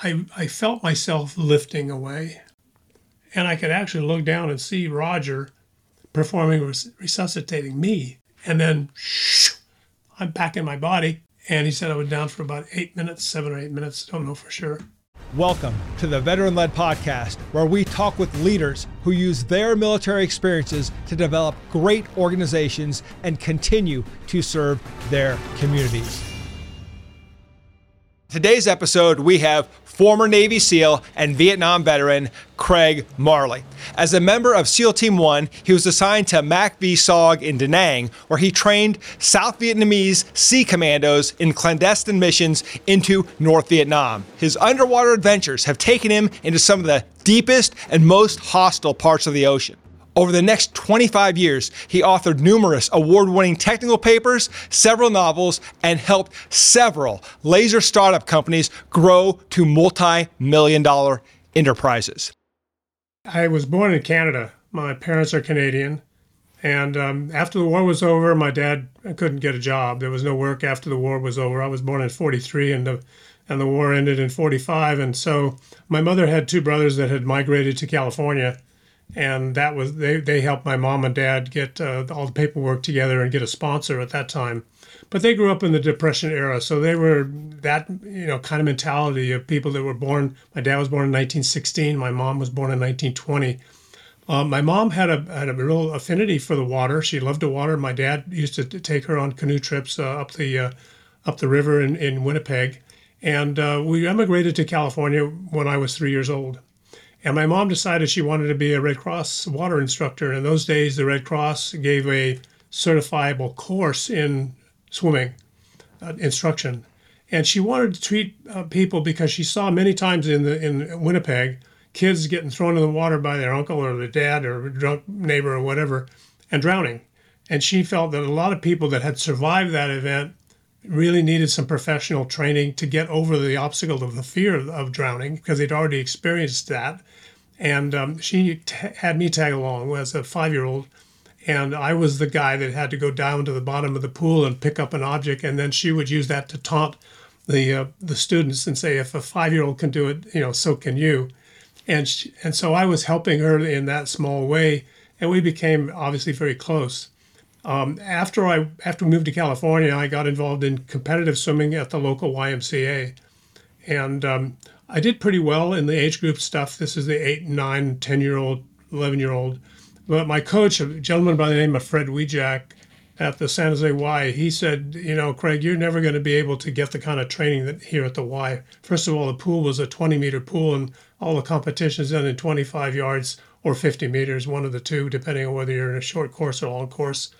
I, I felt myself lifting away. And I could actually look down and see Roger performing res- resuscitating me. And then shoo, I'm back in my body. And he said I was down for about eight minutes, seven or eight minutes, don't know for sure. Welcome to the Veteran Led Podcast, where we talk with leaders who use their military experiences to develop great organizations and continue to serve their communities. Today's episode, we have former Navy SEAL and Vietnam veteran Craig Marley. As a member of SEAL Team 1, he was assigned to MAC V SOG in Da Nang, where he trained South Vietnamese Sea Commandos in clandestine missions into North Vietnam. His underwater adventures have taken him into some of the deepest and most hostile parts of the ocean. Over the next 25 years, he authored numerous award winning technical papers, several novels, and helped several laser startup companies grow to multi million dollar enterprises. I was born in Canada. My parents are Canadian. And um, after the war was over, my dad couldn't get a job. There was no work after the war was over. I was born in 43 and the, and the war ended in 45. And so my mother had two brothers that had migrated to California and that was they they helped my mom and dad get uh, all the paperwork together and get a sponsor at that time. But they grew up in the depression era so they were that you know kind of mentality of people that were born my dad was born in 1916 my mom was born in 1920 um, my mom had a had a real affinity for the water. She loved the water. My dad used to take her on canoe trips uh, up the uh, up the river in, in winnipeg. And uh, we emigrated to california when i was three years old and my mom decided she wanted to be a Red Cross water instructor. In those days, the Red Cross gave a certifiable course in swimming uh, instruction. And she wanted to treat uh, people because she saw many times in the in Winnipeg kids getting thrown in the water by their uncle or their dad or drunk neighbor or whatever and drowning. And she felt that a lot of people that had survived that event really needed some professional training to get over the obstacle of the fear of drowning because they'd already experienced that. And um, she t- had me tag along as a five year old. And I was the guy that had to go down to the bottom of the pool and pick up an object. And then she would use that to taunt the, uh, the students and say, if a five year old can do it, you know, so can you. And, she, and so I was helping her in that small way. And we became obviously very close. Um, after I after we moved to California, I got involved in competitive swimming at the local YMCA, and um, I did pretty well in the age group stuff. This is the eight, nine, ten year old, eleven year old. But my coach, a gentleman by the name of Fred Wejack at the San Jose Y, he said, you know, Craig, you're never going to be able to get the kind of training that here at the Y. First of all, the pool was a 20 meter pool, and all the competitions done in 25 yards or 50 meters, one of the two, depending on whether you're in a short course or long course.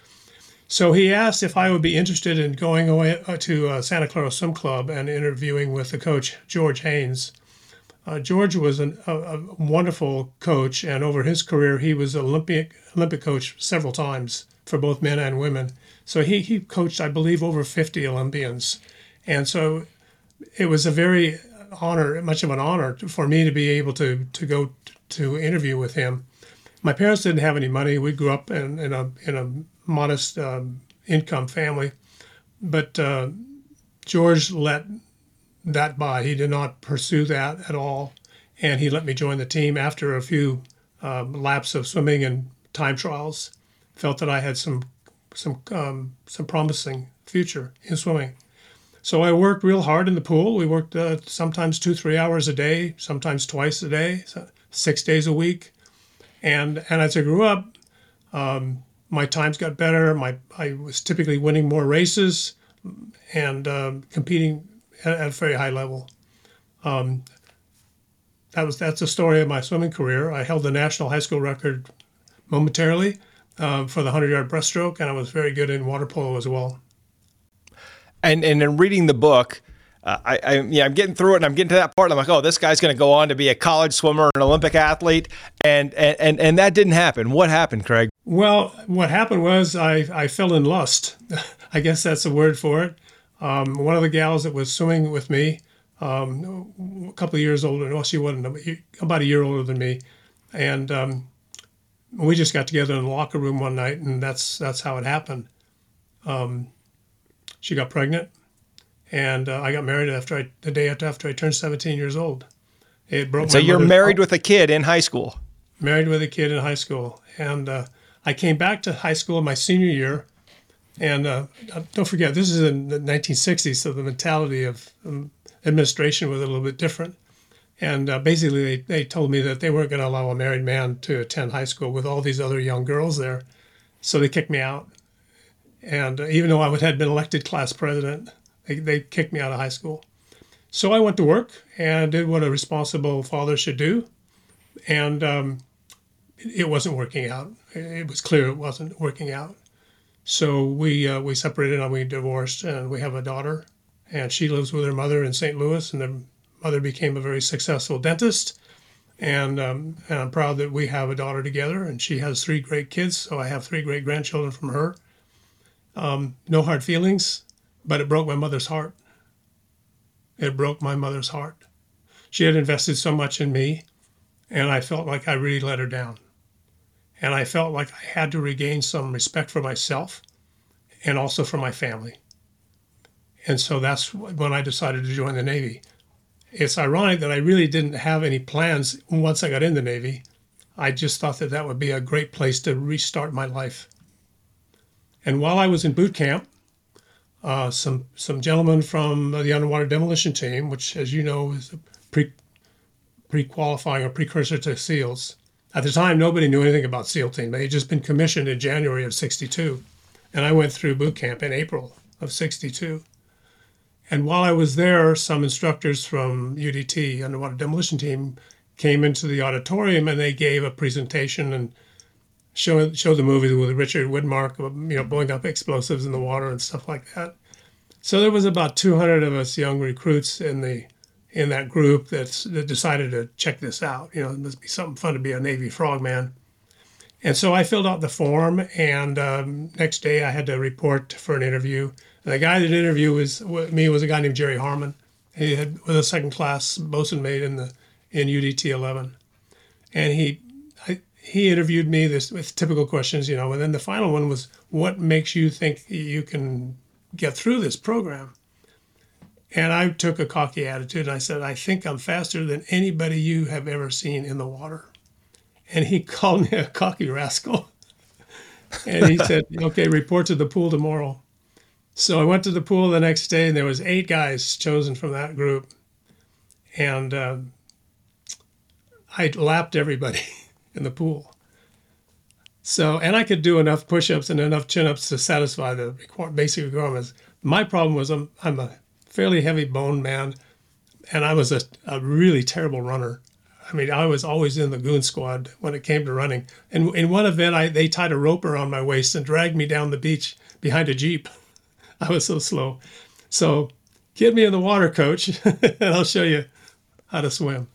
So he asked if I would be interested in going away uh, to uh, Santa Clara Swim Club and interviewing with the coach, George Haines. Uh, George was an, a, a, wonderful coach, and over his career, he was Olympic Olympic coach several times for both men and women. So he, he coached, I believe, over 50 Olympians. And so it was a very honor, much of an honor for me to be able to, to go to interview with him. My parents didn't have any money. We grew up in, in a, in a modest um, income family. But uh, George let that by. He did not pursue that at all. And he let me join the team after a few uh, laps of swimming and time trials. Felt that I had some some um, some promising future in swimming. So I worked real hard in the pool. We worked uh, sometimes two, three hours a day, sometimes twice a day, six days a week. And and as I grew up, um, my times got better. My I was typically winning more races and um, competing at, at, a very high level. Um, that was that's the story of my swimming career. I held the national high school record momentarily uh, for the hundred yard breaststroke, and I was very good in water polo as well. And and in reading the book, uh, I, I, yeah, I'm getting through it, and I'm getting to that part. I'm like, oh, this guy's going to go on to be a college swimmer, an Olympic athlete, and and and that didn't happen. What happened, Craig? Well, what happened was I I fell in lust. I guess that's the word for it. Um, one of the gals that was swimming with me, um, a couple of years older, well, she wasn't about a year older than me, and um, we just got together in the locker room one night, and that's that's how it happened. Um, she got pregnant and uh, I got married after I, the day after, after I turned 17 years old. It broke. So you're married heart. with a kid in high school. married with a kid in high school, and uh, I came back to high school in my senior year. And uh, don't forget, this is in the 1960s, so the mentality of um, administration was a little bit different. And uh, basically, they, they told me that they weren't going to allow a married man to attend high school with all these other young girls there. So they kicked me out. And uh, even though I would, had been elected class president, they, they kicked me out of high school. So I went to work and did what a responsible father should do. And um, it wasn't working out. It was clear it wasn't working out. So we uh, we separated and we divorced, and we have a daughter, and she lives with her mother in St. Louis, and the mother became a very successful dentist. And, um, and I'm proud that we have a daughter together, and she has three great kids. So I have three great grandchildren from her. Um, no hard feelings, but it broke my mother's heart. It broke my mother's heart. She had invested so much in me, and I felt like I really let her down. And I felt like I had to regain some respect for myself and also for my family. And so that's when I decided to join the Navy. It's ironic that I really didn't have any plans once I got in the Navy. I just thought that that would be a great place to restart my life. And while I was in boot camp, uh, some some gentlemen from the underwater demolition team, which, as you know, is a pre pre qualifying or precursor to SEALs. At the time, nobody knew anything about SEAL team. They had just been commissioned in January of '62, and I went through boot camp in April of '62. And while I was there, some instructors from UDT, Underwater Demolition Team, came into the auditorium and they gave a presentation and showed showed the movie with Richard Widmark, you know, blowing up explosives in the water and stuff like that. So there was about 200 of us young recruits in the in that group that's, that decided to check this out. You know, it must be something fun to be a Navy frogman. And so I filled out the form, and um, next day I had to report for an interview. And the guy that interviewed was me was a guy named Jerry Harmon. He had was a second class bosun mate in the in UDT 11, and he I, he interviewed me this with typical questions, you know. And then the final one was, "What makes you think you can get through this program?" And I took a cocky attitude and I said, I think I'm faster than anybody you have ever seen in the water. And he called me a cocky rascal. and he said, okay, report to the pool tomorrow. So I went to the pool the next day and there was eight guys chosen from that group. And uh, I lapped everybody in the pool. So, and I could do enough push-ups and enough chin-ups to satisfy the basic requirements. My problem was I'm, I'm a fairly heavy bone man, and I was a, a really terrible runner. I mean, I was always in the goon squad when it came to running. And in one event, I they tied a rope around my waist and dragged me down the beach behind a jeep. I was so slow. So, get me in the water, coach, and I'll show you how to swim.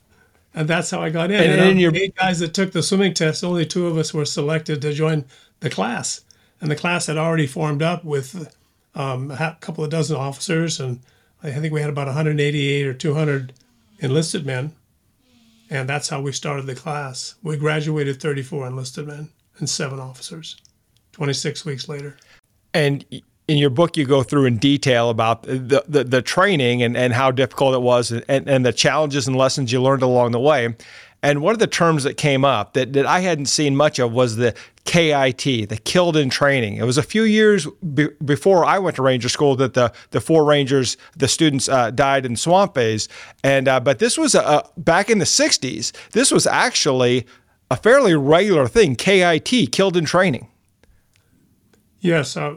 And that's how I got in. And And, your- eight guys that took the swimming test, only two of us were selected to join the class. And the class had already formed up with um, a couple of dozen officers, and I think we had about 188 or 200 enlisted men. And that's how we started the class. We graduated 34 enlisted men and seven officers 26 weeks later. And in your book, you go through in detail about the, the, the training and, and how difficult it was and, and the challenges and lessons you learned along the way. And one of the terms that came up that, that I hadn't seen much of was the KIT, the killed in training. It was a few years be, before I went to Ranger School that the, the four Rangers, the students uh, died in swamp bays. And, uh, but this was a, a, back in the 60s, this was actually a fairly regular thing, KIT, killed in training. Yes, uh,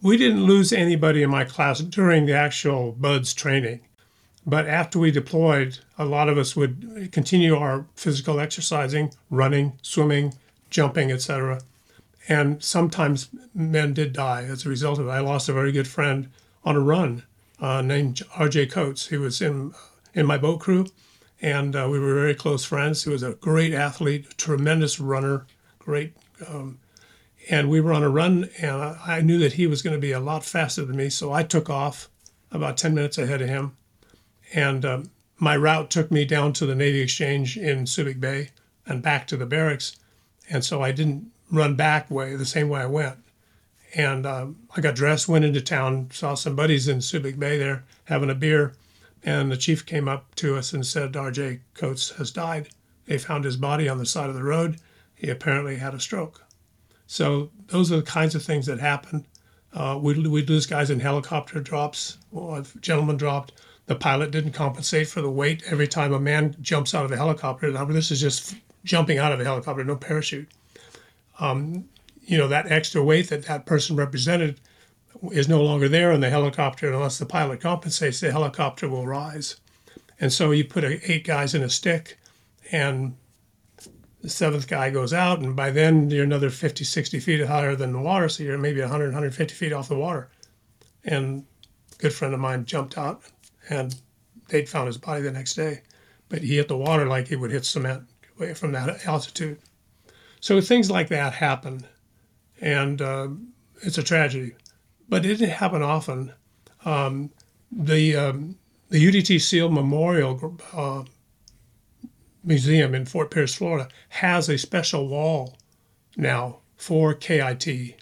we didn't lose anybody in my class during the actual BUDS training. But after we deployed, a lot of us would continue our physical exercising, running, swimming, jumping, etc. And sometimes men did die as a result of it. I lost a very good friend on a run uh, named R.J. Coates. He was in in my boat crew, and uh, we were very close friends. He was a great athlete, tremendous runner, great um, and we were on a run and i knew that he was going to be a lot faster than me so i took off about 10 minutes ahead of him and um, my route took me down to the navy exchange in subic bay and back to the barracks and so i didn't run back way the same way i went And um, I got dressed, went into town, saw some buddies in Subic Bay there having a beer. And the chief came up to us and said, RJ Coates has died. They found his body on the side of the road. He apparently had a stroke. So those are the kinds of things that happen. Uh, we we lose guys in helicopter drops. Well, a gentleman dropped. The pilot didn't compensate for the weight every time a man jumps out of a helicopter. Now, this is just jumping out of a helicopter, no parachute. Um, you know that extra weight that that person represented is no longer there in the helicopter unless the pilot compensates. The helicopter will rise, and so you put eight guys in a stick, and the seventh guy goes out, and by then you're another 50, 60 feet higher than the water, so you're maybe 100, 150 feet off the water. And a good friend of mine jumped out, and they'd found his body the next day. But he hit the water like he would hit cement from that altitude. So things like that happen, and uh, it's a tragedy. But it didn't happen often. Um, the um, the UDT SEAL Memorial uh, Museum in Fort Pierce, Florida, has a special wall now for KIT,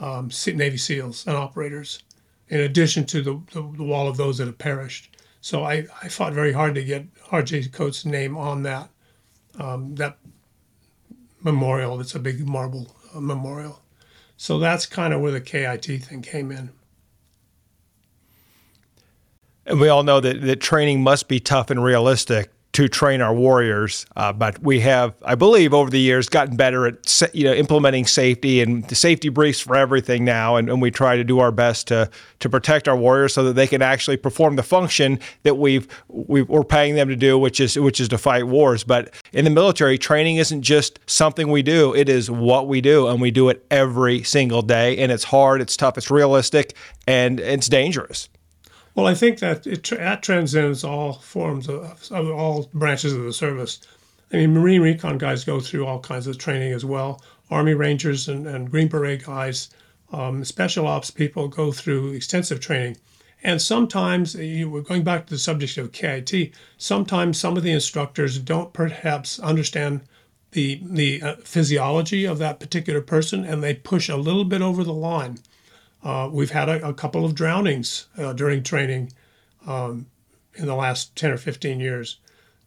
um, Navy SEALs and operators, in addition to the, the, the, wall of those that have perished. So I, I fought very hard to get R.J. Coates' name on that um, that memorial. It's a big marble uh, memorial. So that's kind of where the KIT thing came in. And we all know that, that training must be tough and realistic to train our warriors. Uh, but we have, I believe, over the years gotten better at you know implementing safety and safety briefs for everything now, and, and, we try to do our best to to protect our warriors so that they can actually perform the function that we've we, are paying them to do, which is which is to fight wars. But in the military, training isn't just something we do; it is what we do, and we do it every single day. And it's hard, it's tough, it's realistic, and it's dangerous. Well, I think that it that transcends all forms of, of, all branches of the service. I mean, Marine recon guys go through all kinds of training as well. Army Rangers and, and Green Beret guys, um, special ops people go through extensive training. And sometimes, you, we're going back to the subject of KIT, sometimes some of the instructors don't perhaps understand the, the uh, physiology of that particular person and they push a little bit over the line. Uh, we've had a, a, couple of drownings uh, during training um, in the last 10 or 15 years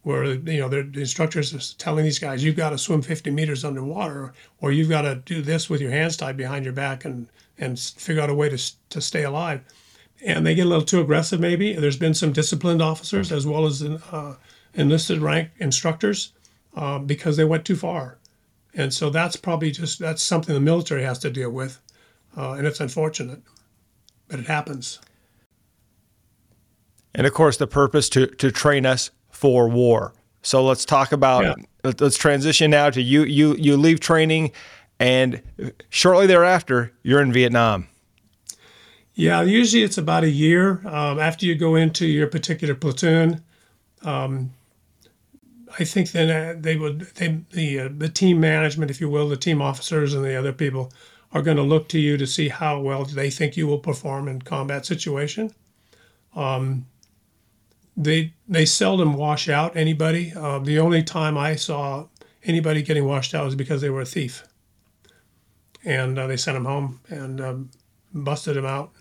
where you know the instructors are telling these guys you've got to swim 50 meters underwater or you've got to do this with your hands tied behind your back and and figure out a way to, to stay alive. And they get a little too aggressive maybe. There's been some disciplined officers as well as uh, enlisted rank instructors uh, because they went too far. And so that's probably just that's something the military has to deal with uh, and it's unfortunate, but it happens. And of course, the purpose to to train us for war. So let's talk about. Yeah. Let's transition now to you. You you leave training, and shortly thereafter, you're in Vietnam. Yeah, usually it's about a year um, after you go into your particular platoon. Um, I think then uh, they would they the uh, the team management, if you will, the team officers and the other people are going to look to you to see how well they think you will perform in combat situation. Um, they they seldom wash out anybody. Uh, the only time I saw anybody getting washed out was because they were a thief, and uh, they sent him home and um, busted him out.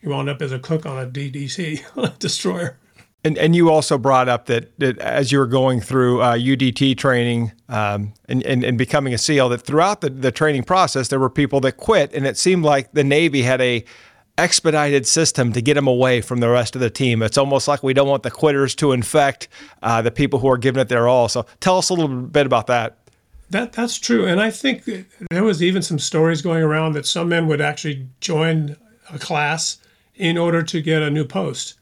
He wound up as a cook on a DDC destroyer. And, and you also brought up that, that as you were going through uh, UDT training um, and, and, and, becoming a SEAL, that throughout the, the training process, there were people that quit. And it seemed like the Navy had a expedited system to get them away from the rest of the team. It's almost like we don't want the quitters to infect uh, the people who are giving it their all. So tell us a little bit about that. That that's true, and I think there was even some stories going around that some men would actually join a class in order to get a new post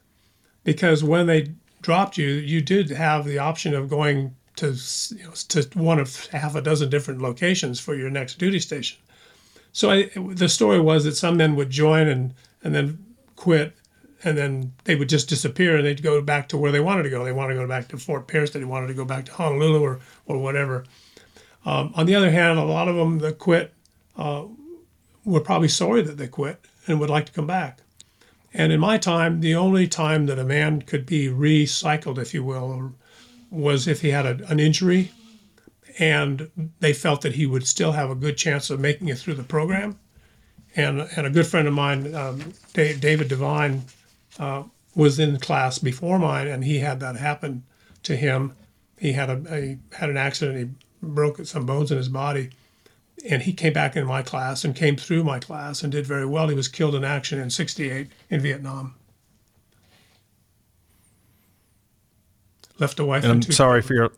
because when they dropped you, you did have the option of going to you know, to one of half a dozen different locations for your next duty station. So I, the story was that some men would join and and then quit, and then they would just disappear and they'd go back to where they wanted to go. They wanted to go back to Fort Pierce. They wanted to go back to Honolulu or or whatever. Um, on the other hand, a lot of them that quit uh, were probably sorry that they quit and would like to come back. And in my time, the only time that a man could be recycled, if you will, was if he had a, an injury and they felt that he would still have a good chance of making it through the program. and and a good friend of mine, um, David Devine, uh, was in class before mine, and he had that happen to him. He had a, a had an accident. He broke some bones in his body, and he came back in my class and came through my class and did very well. He was killed in action in '68 in Vietnam. Left a wife. And I'm two sorry for your.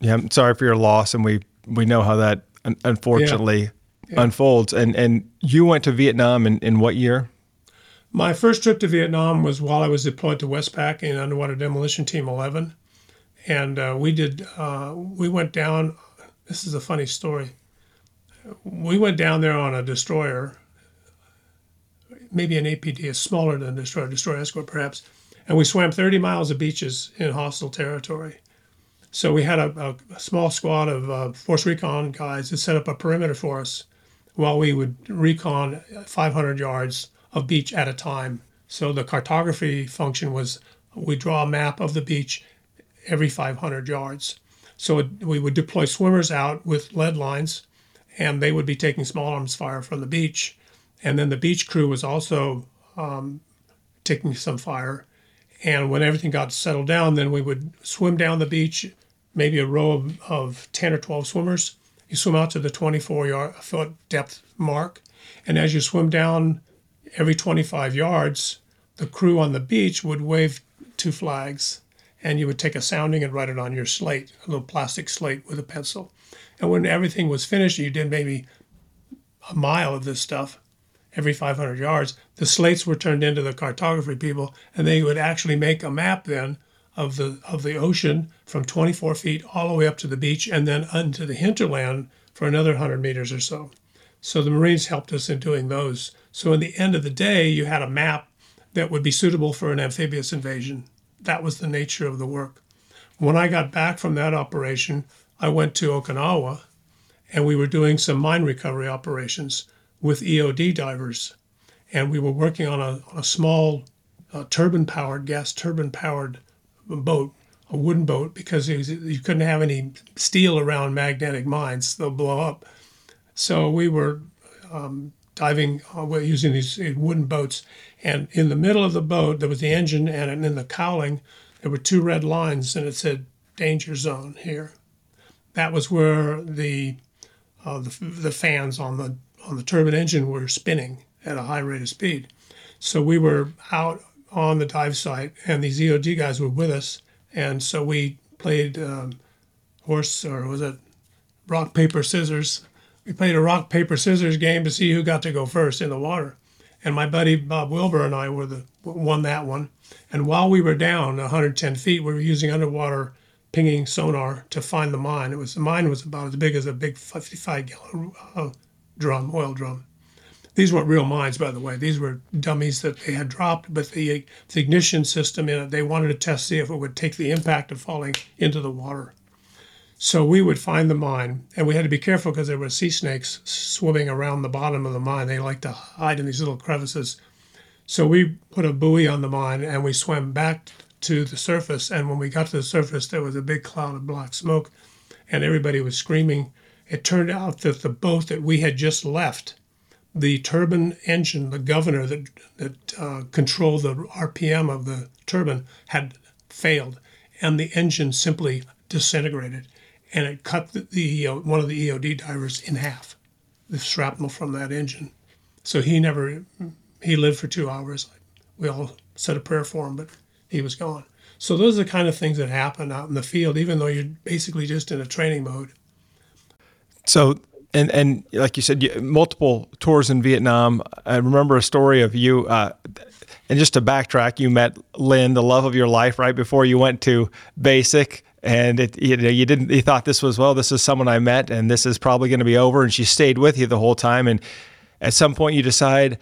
Yeah, I'm sorry for your loss, and we we know how that unfortunately yeah. Yeah. unfolds. And and you went to Vietnam in, in what year? My first trip to Vietnam was while I was deployed to Westpac in Underwater Demolition Team 11, and uh, we did. Uh, we went down. This is a funny story. We went down there on a destroyer, maybe an APD, a smaller than destroyer, destroyer escort perhaps, and we swam 30 miles of beaches in hostile territory. So we had a, a small squad of uh, force recon guys that set up a perimeter for us while we would recon 500 yards of beach at a time. So the cartography function was we draw a map of the beach every 500 yards. So it, we would deploy swimmers out with lead lines, and they would be taking small arms fire from the beach. And then the beach crew was also um, taking some fire. And when everything got settled down, then we would swim down the beach maybe a row of, of 10 or 12 swimmers. You swim out to the 24 yard foot depth mark. And as you swim down every 25 yards, the crew on the beach would wave two flags and you would take a sounding and write it on your slate, a little plastic slate with a pencil. And when everything was finished, you did maybe a mile of this stuff every 500 yards, the slates were turned into the cartography people and they would actually make a map then of the of the ocean from 24 feet all the way up to the beach and then into the hinterland for another 100 meters or so. So the Marines helped us in doing those. So in the end of the day, you had a map that would be suitable for an amphibious invasion. That was the nature of the work. When I got back from that operation, I went to Okinawa and we were doing some mine recovery operations with EOD divers. And we were working on a, on a small uh, turbine powered, gas turbine powered boat, a wooden boat, because was, you couldn't have any steel around magnetic mines; they'll blow up. So we were um, diving uh, using these wooden boats, and in the middle of the boat there was the engine, and in the cowling there were two red lines, and it said "danger zone" here. That was where the uh, the, the fans on the on the turbine engine were spinning at a high rate of speed. So we were out on the dive site, and these EOD guys were with us, and so we played um, horse or was it rock paper scissors? We played a rock paper scissors game to see who got to go first in the water, and my buddy Bob Wilbur and I were the won that one. And while we were down 110 feet, we were using underwater pinging sonar to find the mine. It was the mine was about as big as a big 55 gallon uh, drum, oil drum. These weren't real mines, by the way. These were dummies that they had dropped, but the, the ignition system in it, they wanted to test see if it would take the impact of falling into the water. So we would find the mine, and we had to be careful because there were sea snakes swimming around the bottom of the mine. They like to hide in these little crevices. So we put a buoy on the mine, and we swam back to the surface. And when we got to the surface, there was a big cloud of black smoke, and everybody was screaming. It turned out that the boat that we had just left the turbine engine, the governor that that uh, controlled the RPM of the turbine, had failed, and the engine simply disintegrated, and it cut the, the uh, one of the EOD divers in half, the shrapnel from that engine. So he never he lived for two hours. We all said a prayer for him, but he was gone. So those are the kind of things that happen out in the field, even though you're basically just in a training mode. So and and like you said, multiple tours in Vietnam. I remember a story of you. Uh, and just to backtrack, you met Lynn, the love of your life, right before you went to basic, and it, you know you didn't. You thought this was well, this is someone I met, and this is probably going to be over. And she stayed with you the whole time. And at some point, you decide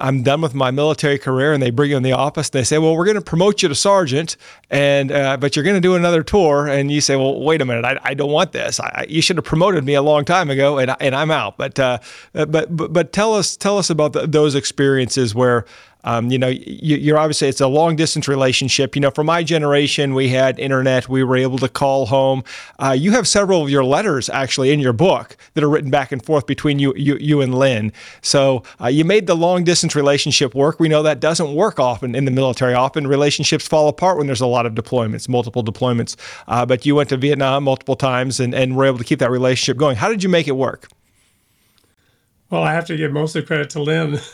I'm done with my military career, and they bring you in the office. They say, "Well, we're going to promote you to sergeant, and uh, but you're going to do another tour." And you say, "Well, wait a minute, I, I don't want this. I, you should have promoted me a long time ago, and, and I'm out." But, uh, but but but tell us tell us about the, those experiences where Um, you know, you, are obviously it's a long distance relationship. You know, for my generation, we had internet, we were able to call home. Uh, you have several of your letters actually in your book that are written back and forth between you you, you and Lynn. So uh, you made the long distance relationship work. We know that doesn't work often in the military. Often relationships fall apart when there's a lot of deployments, multiple deployments. Uh, but you went to Vietnam multiple times and, and were able to keep that relationship going. How did you make it work? Well, I have to give most of the credit to Lynn.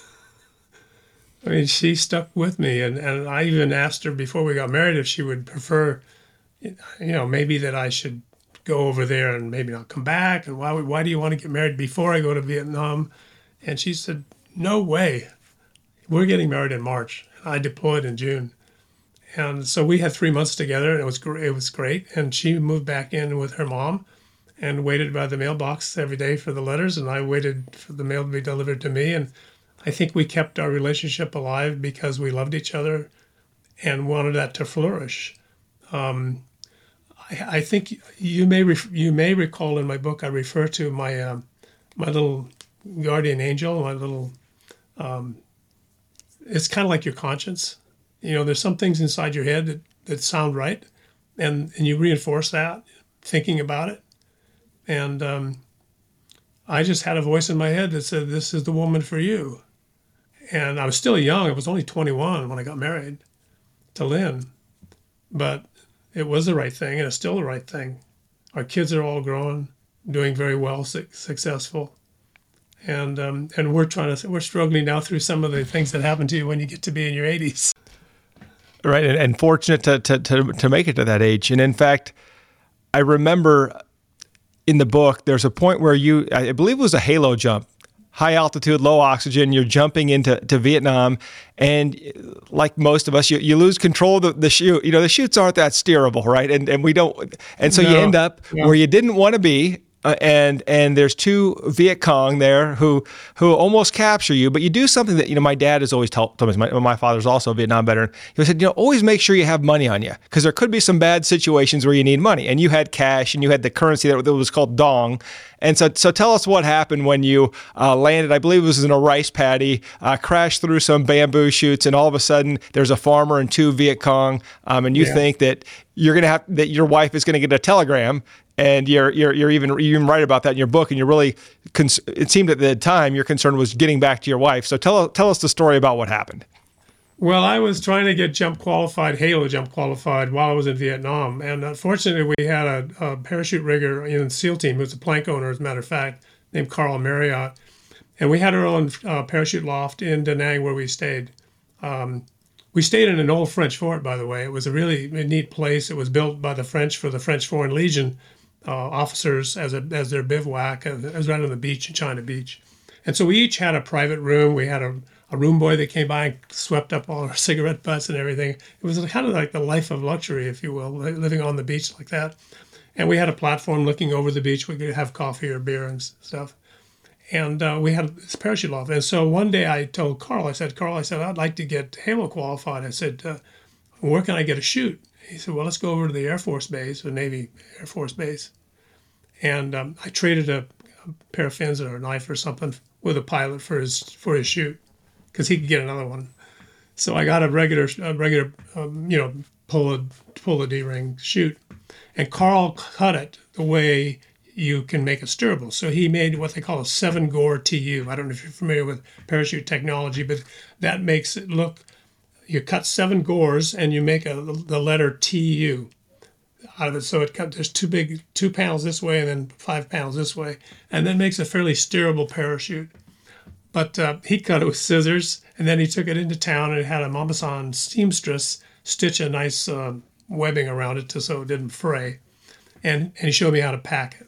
I mean, she stuck with me, and, and I even asked her before we got married if she would prefer, you know, maybe that I should go over there and maybe not come back. And why why do you want to get married before I go to Vietnam? And she said, No way. We're getting married in March. I deployed in June, and so we had three months together, and it was. It was great. And she moved back in with her mom, and waited by the mailbox every day for the letters, and I waited for the mail to be delivered to me. And I think we kept our relationship alive because we loved each other and wanted that to flourish. Um, I, I, think you may ref- you may recall in my book I refer to my um, my little guardian angel, my little. Um, it's kind of like your conscience. You know, there's some things inside your head that, that sound right, and and you reinforce that thinking about it, and um, I just had a voice in my head that said, "This is the woman for you." And I was still young. I was only 21 when I got married to Lynn, but it was the right thing, and it's still the right thing. Our kids are all grown, doing very well, su- successful, and um, and we're trying to we're struggling now through some of the things that happen to you when you get to be in your 80s. Right, and, and fortunate to, to to to make it to that age. And in fact, I remember in the book there's a point where you I believe it was a halo jump high altitude, low oxygen. You're jumping into to Vietnam, and like most of us, you, you lose control of the, the chute. You know, the chutes aren't that steerable, right? And and we don't, and so no. you end up yeah. where you didn't want to be, uh, and and there's two Viet Cong there who who almost capture you, but you do something that you know my dad has always told, told me. My, my father's also a Vietnam veteran. He said, you know, always make sure you have money on you because there could be some bad situations where you need money, and you had cash and you had the currency that, was called dong. And so, so tell us what happened when you uh, landed. I believe it was in a rice paddy, uh, crashed through some bamboo shoots, and all of a sudden there's a farmer and two Viet Cong, um, and you yeah. think that you're gonna have that your wife is gonna get a telegram and you're you're you're even you even write about that in your book, and you're really cons- it seemed at the time your concern was getting back to your wife. So tell tell us the story about what happened. Well, I was trying to get jump qualified, Halo jump qualified, while I was in Vietnam, and unfortunately, we had a, a parachute rigger in SEAL team who was a plank owner, as a matter of fact, named Carl Marriott, and we had our own uh, parachute loft in Da Nang where we stayed. Um, we stayed in an old French fort, by the way. It was a really neat place. It was built by the French for the French Foreign Legion uh, officers as a as their bivouac. It was right on the beach in China Beach, and so we each had a private room. We had a, a room boy that came by and swept up all our cigarette butts and everything. It was kind of like the life of luxury, if you will, living on the beach like that. And we had a platform looking over the beach. We could have coffee or beer and stuff. And uh, we had this parachute loft. And so one day I told Carl, I said, Carl, I said, I'd like to get Halo qualified. I said, uh, where can I get a chute? He said, "Well, let's go over to the Air Force Base, the Navy Air Force Base." And um, I traded a, a, pair of fins or a knife or something with a pilot for his for his chute because he could get another one. So I got a regular, a regular, um, you know, pull a pull a D ring chute, and Carl cut it the way you can make it steerable. So he made what they call a seven gore TU. I don't know if you're familiar with parachute technology, but that makes it look you cut seven gores and you make a, the letter TU out of it. So it cut, there's two big, two panels this way and then five panels this way, and then makes a fairly steerable parachute. But uh, he cut it with scissors, and then he took it into town and had a mamasan seamstress stitch a nice uh, webbing around it to, so it didn't fray. And, and he showed me how to pack it.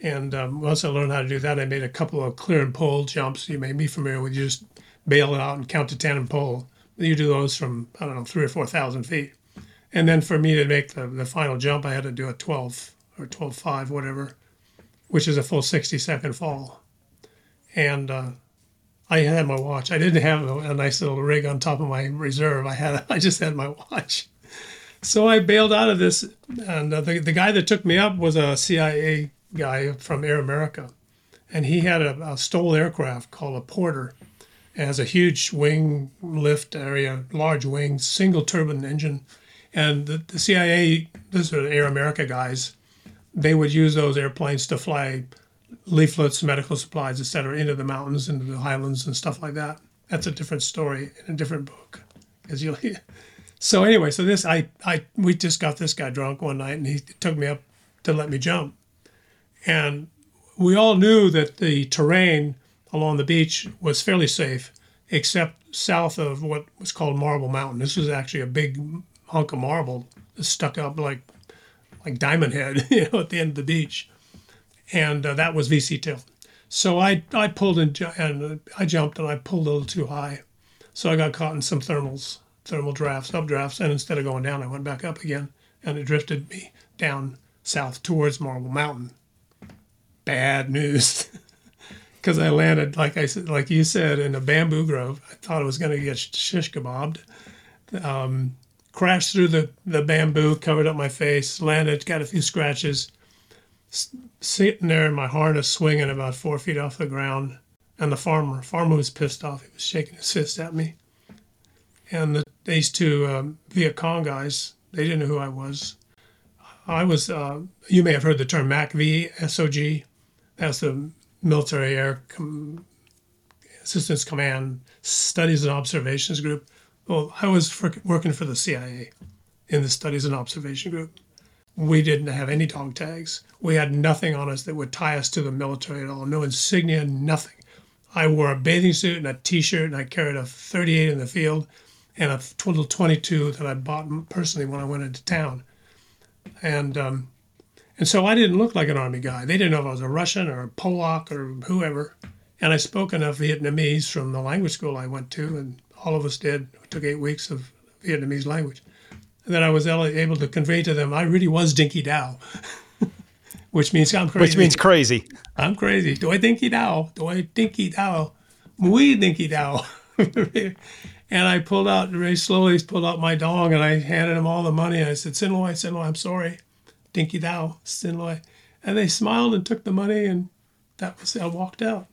And um, once I learned how to do that, I made a couple of clear and pull jumps. You may be familiar with. You just bail it out and count to ten and pull you do those from I don't know three or four thousand feet, and then for me to make the, the final jump, I had to do a twelve or twelve five whatever, which is a full sixty second fall, and uh, I had my watch. I didn't have a, a, nice little rig on top of my reserve. I had I just had my watch. So I bailed out of this, and uh, the the guy that took me up was a CIA guy from Air America, and he had a, a STOL aircraft called a Porter It has a huge wing lift area, large wing, single turbine engine. And the, the CIA, those are the Air America guys, they would use those airplanes to fly leaflets, medical supplies, et cetera, into the mountains, into the highlands, and stuff like that. That's a different story in a different book. As you, so anyway, so this I I we just got this guy drunk one night, and he took me up to let me jump, and we all knew that the terrain along the beach was fairly safe, except south of what was called Marble Mountain. This was actually a big hunk of marble stuck up like like Diamond Head, you know, at the end of the beach, and uh, that was VC Tilton. So I I pulled and, and uh, I jumped and I pulled a little too high, so I got caught in some thermals, thermal drafts, updrafts, and instead of going down, I went back up again, and it drifted me down south towards Marble Mountain. Bad news. Because I landed, like I said, like you said, in a bamboo grove. I thought I was going to get shish kebabbed. Um, crashed through the, the bamboo, covered up my face, landed, got a few scratches. S- sitting there in my harness, swinging about four feet off the ground. And the farmer, farmer was pissed off. He was shaking his fist at me. And the, these two um, Viet Cong guys, they didn't know who I was. I was, uh, you may have heard the term MACV, SOG. That's the Military Air Com- Assistance Command Studies and Observations Group. Well, I was for, working for the CIA in the Studies and Observation Group. We didn't have any dog tags. We had nothing on us that would tie us to the military at all. No insignia, nothing. I wore a bathing suit and a T-shirt, and I carried a 38 in the field and a little 22 that I bought personally when I went into town. And um, and so I didn't look like an army guy. They didn't know if I was a Russian or a Polak or whoever. And I spoke enough Vietnamese from the language school I went to, and all of us did. It took eight weeks of Vietnamese language. And then I was able to convey to them I really was Dinky Dow, which means I'm crazy. Which means crazy. I'm crazy. Do I Dinky Dow? Do I Dinky Dow? Muy Dinky Dow. and I pulled out very slowly, pulled out my dong, and I handed him all the money. I said, Sinloy, Sinloy, I'm sorry. Dinky Dow, Sinloy. And they smiled and took the money, and that was, I walked out.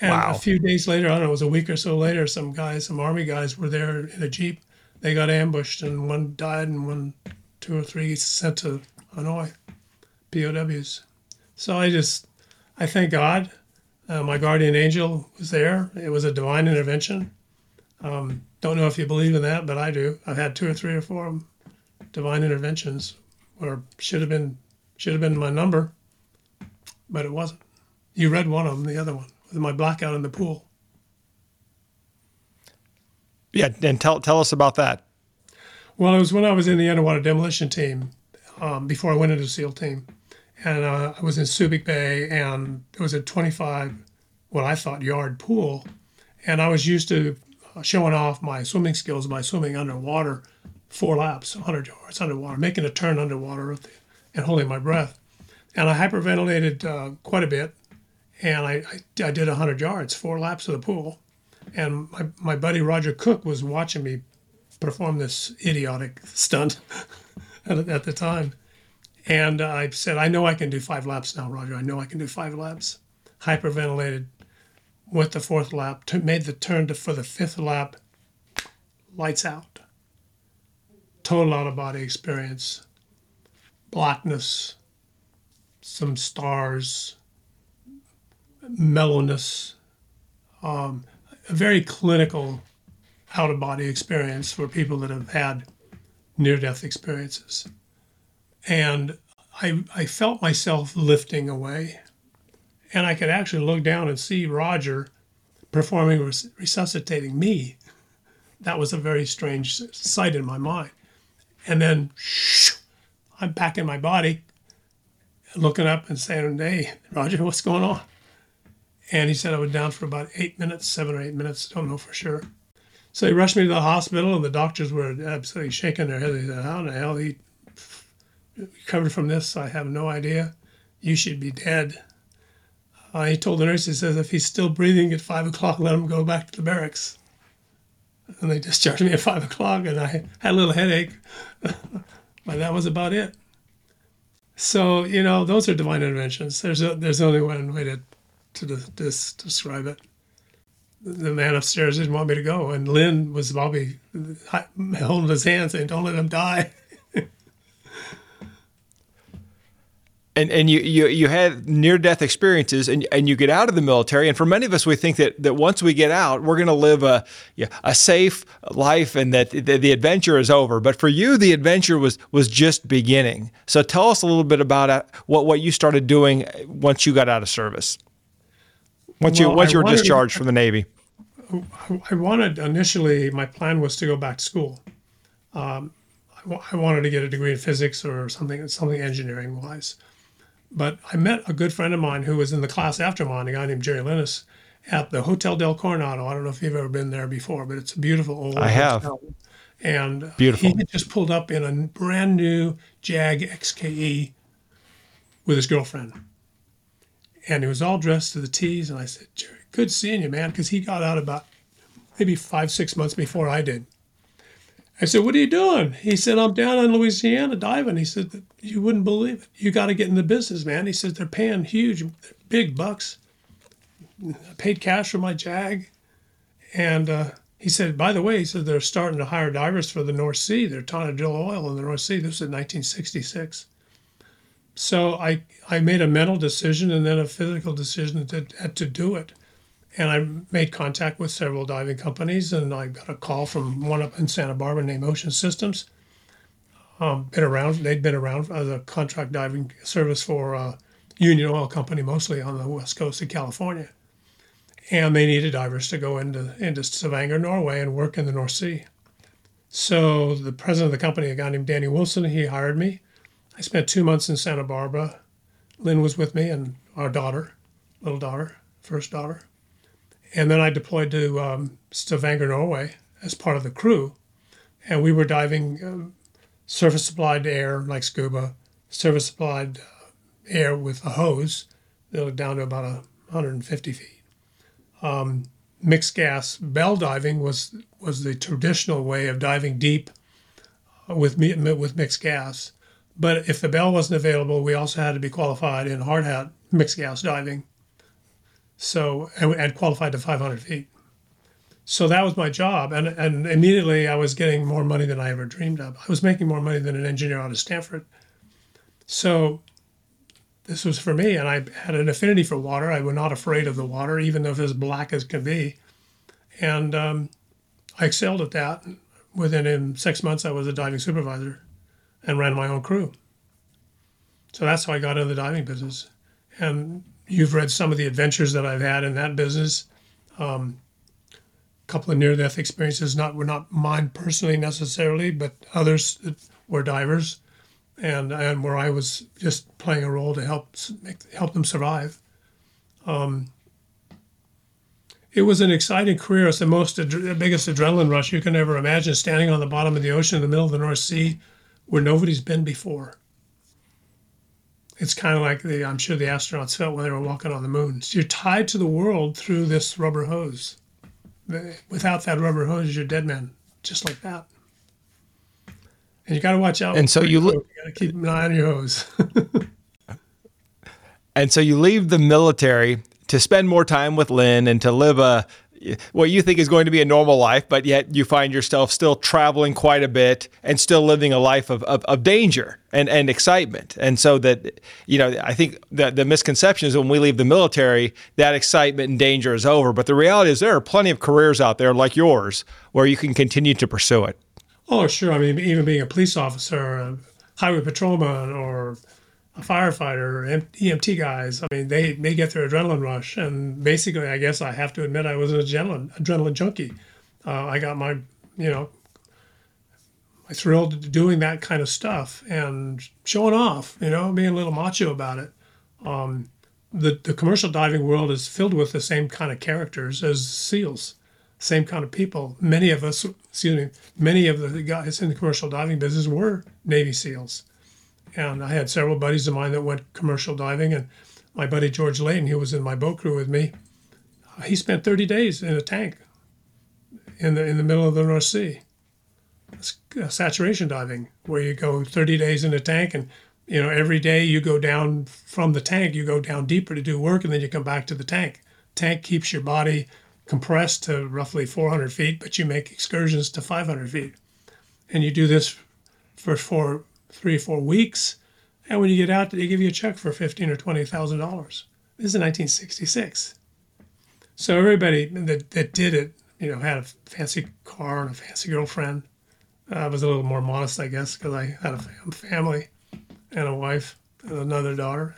And Wow. a few days later, I don't know, it was a week or so later, some guys, some army guys were there in a Jeep. They got ambushed, and one died, and one, two or three sent to Hanoi, POWs. So I just, I thank God. Uh, my guardian angel was there. It was a divine intervention. Um, don't know if you believe in that, but I do. I've had two or three or four divine interventions where should have been should have been my number, but it wasn't. You read one of them, the other one with my blackout in the pool. Yeah, and tell tell us about that. Well, it was when I was in the underwater demolition team um, before I went into the SEAL team, and uh, I was in Subic Bay, and it was a 25, what I thought yard pool, and I was used to uh, showing off my swimming skills by swimming underwater, four laps, 100 yards underwater, making a turn underwater, and holding my breath, and I hyperventilated uh, quite a bit, and I, I I did 100 yards, four laps of the pool, and my, my buddy Roger Cook was watching me perform this idiotic stunt at, at the time. And I said, I know I can do five laps now, Roger. I know I can do five laps. Hyperventilated with the fourth lap, t- made the turn to, for the fifth lap, lights out. Total out of body experience, blackness, some stars, mellowness, um, a very clinical out of body experience for people that have had near death experiences. And I, I felt myself lifting away. And I could actually look down and see Roger performing, res- resuscitating me. That was a very strange sight in my mind. And then I'm back in my body, looking up and saying, Hey, Roger, what's going on? And he said I was down for about eight minutes, seven or eight minutes, don't know for sure. So they rushed me to the hospital, and the doctors were absolutely shaking their heads. They said, "How in the hell he recovered from this? I have no idea. You should be dead." Uh, he told the nurse, he says, "If he's still breathing at five o'clock, let him go back to the barracks." And they discharged me at five o'clock, and I had a little headache, but that was about it. So you know, those are divine interventions. There's a, there's only one way to to describe it. the man upstairs didn't want me to go, and Lynn was probably holding his hand, saying, "Don't let him die." and and you you you had near death experiences and and you get out of the military. And for many of us we think that that once we get out we're going to live a a safe life and that the, the, adventure is over. But for you the adventure was was just beginning. So tell us a little bit about uh, what what you started doing once you got out of service. Once well, you once I you were discharged from the navy. I wanted initially my plan was to go back to school. Um, I wanted to get a degree in physics or something something engineering wise but I met a good friend of mine who was in the class after mine, a guy named Jerry Linus, at the Hotel del Coronado. I don't know if you've ever been there before, but it's a beautiful old I have. Hotel. And uh, beautiful. he had just pulled up in a brand new Jag XKE with his girlfriend. And he was all dressed to the T's. And I said, Jerry, good seeing you, man, because he got out about maybe five, six months before I did. I said, What are you doing? He said, I'm down in Louisiana diving. He said, You wouldn't believe it. You got to get in the business, man. He said, They're paying huge, big bucks. I paid cash for my Jag. And uh, he said, By the way, he said, They're starting to hire divers for the North Sea. They're trying to drill oil in the North Sea. This in 1966. So I, I made a mental decision and then a physical decision to, to do it and I made contact with several diving companies, and I got a call from one up in Santa Barbara named Ocean Systems. Um, been around, they'd been around as a contract diving service for uh, Union Oil Company, mostly on the west coast of California, and they needed divers to go into into Stavanger, Norway, and work in the North Sea. So the president of the company, a guy named Danny Wilson, he hired me. I spent two months in Santa Barbara. Lynn was with me, and our daughter, little daughter, first daughter and then I deployed to um, Stavanger, Norway, as part of the crew, and we were diving um, surface supplied air like scuba, surface supplied uh, air with a hose, down to about 150 feet. Um, mixed gas bell diving was was the traditional way of diving deep uh, with with mixed gas. But if the bell wasn't available, we also had to be qualified in hard hat mixed gas diving so and, and qualified to 500 feet. So that was my job, and and immediately I was getting more money than I ever dreamed of. I was making more money than an engineer out of Stanford. So this was for me, and I had an affinity for water. I was not afraid of the water, even though it was black as could be, and um, I excelled at that. Within in six months, I was a diving supervisor, and ran my own crew. So that's how I got into the diving business, and You've read some of the adventures that I've had in that business. Um, a couple of near-death experiences, not were not mine personally necessarily, but others were divers, and and where I was just playing a role to help make, help them survive. Um, it was an exciting career. It's the most the biggest adrenaline rush you can ever imagine. Standing on the bottom of the ocean in the middle of the North Sea, where nobody's been before it's kind of like the I'm sure the astronauts felt when they were walking on the moon. So you're tied to the world through this rubber hose. Without that rubber hose, you're dead man, just like that. And you got to watch out. And so you, li- you got to keep an eye on your hose. and so you leave the military to spend more time with Lynn and to live a what you think is going to be a normal life, but yet you find yourself still traveling quite a bit and still living a life of, of, of, danger and, and excitement. And so that, you know, I think that the misconception is when we leave the military, that excitement and danger is over. But the reality is there are plenty of careers out there like yours where you can continue to pursue it. Oh, sure. I mean, even being a police officer, a highway patrolman, or a firefighter, or EMT guys. I mean, they they get their adrenaline rush, and basically, I guess I have to admit I was an adrenaline adrenaline junkie. Uh, I got my, you know, I thrilled doing that kind of stuff and showing off, you know, being a little macho about it. Um, the the commercial diving world is filled with the same kind of characters as SEALs, same kind of people. Many of us, excuse me, many of the guys in the commercial diving business were Navy SEALs and I had several buddies of mine that went commercial diving. And my buddy George Layton, who was in my boat crew with me, he spent 30 days in a tank in the in the middle of the North Sea. It's uh, saturation diving, where you go 30 days in a tank, and you know every day you go down from the tank, you go down deeper to do work, and then you come back to the tank. Tank keeps your body compressed to roughly 400 feet, but you make excursions to 500 feet. And you do this for four, three or four weeks. And when you get out, they give you a check for fifteen or twenty thousand dollars. This is 1966. So everybody that, that did it, you know, had a fancy car and a fancy girlfriend. Uh, I was a little more modest, I guess, because I had a fam- family and a wife and another daughter.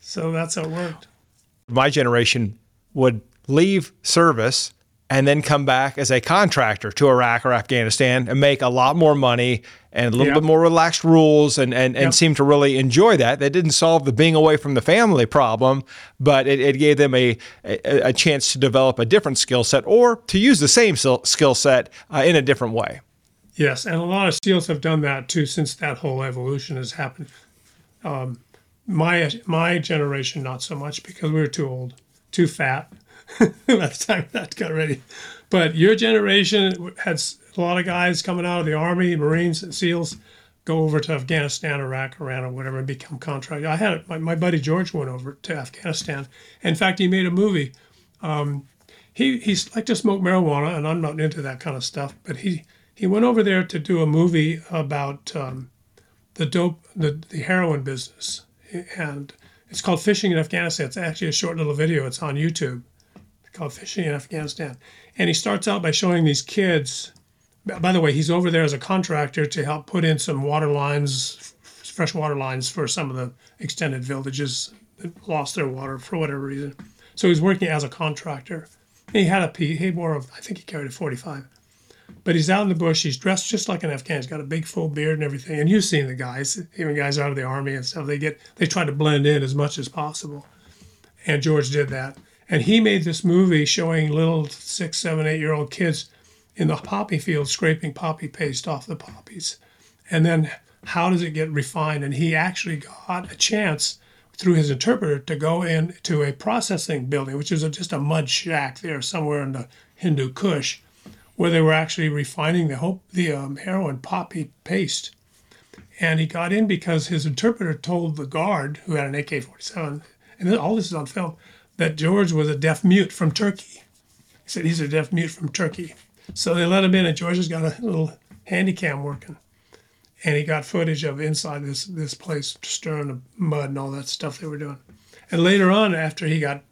So that's how it worked. My generation would leave service and then come back as a contractor to Iraq or Afghanistan and make a lot more money and a little Yeah. bit more relaxed rules and, and, and seem to really enjoy that. That didn't solve the being away from the family problem, but it, it gave them a, a, a chance to develop a different skill set or to use the same skill set uh, in a different way. Yes, and a lot of SEALs have done that too since that whole evolution has happened. Um, my my generation, not so much because we were too old, too fat by the time that got ready. But your generation had a lot of guys coming out of the Army, Marines, and SEALs go over to Afghanistan, Iraq, Iran, or whatever, and become contractors. I had my, my buddy George went over to Afghanistan. In fact, he made a movie he he's like to smoke marijuana, and I'm not into that kind of stuff. But he he went over there to do a movie about um, the dope, the the heroin business, and it's called Fishing in Afghanistan. It's actually a short little video. It's on YouTube called Fishing in Afghanistan, and he starts out by showing these kids. By the way, he's over there as a contractor to help put in some water lines, fresh water lines for some of the extended villages that lost their water for whatever reason. So he's working as a contractor. He had a. He wore a, I think he carried a 45. But he's out in the bush. He's dressed just like an Afghan. He's got a big full beard and everything. And you've seen the guys, even guys out of the army and stuff. They get they try to blend in as much as possible. And George did that. And he made this movie showing little six, seven, eight year old kids in the poppy field scraping poppy paste off the poppies. And then how does it get refined? And he actually got a chance through his interpreter to go into a processing building, which is a, just a mud shack there somewhere in the Hindu Kush, where they were actually refining the hope the um, heroin poppy paste. And he got in because his interpreter told the guard, who had an AK-47, and all this is on film, that George was a deaf mute from Turkey. He said he's a deaf mute from Turkey. So they let him in, and George has got a little handy cam working and he got footage of inside this this place stirring the mud and all that stuff they were doing. And later on, after he got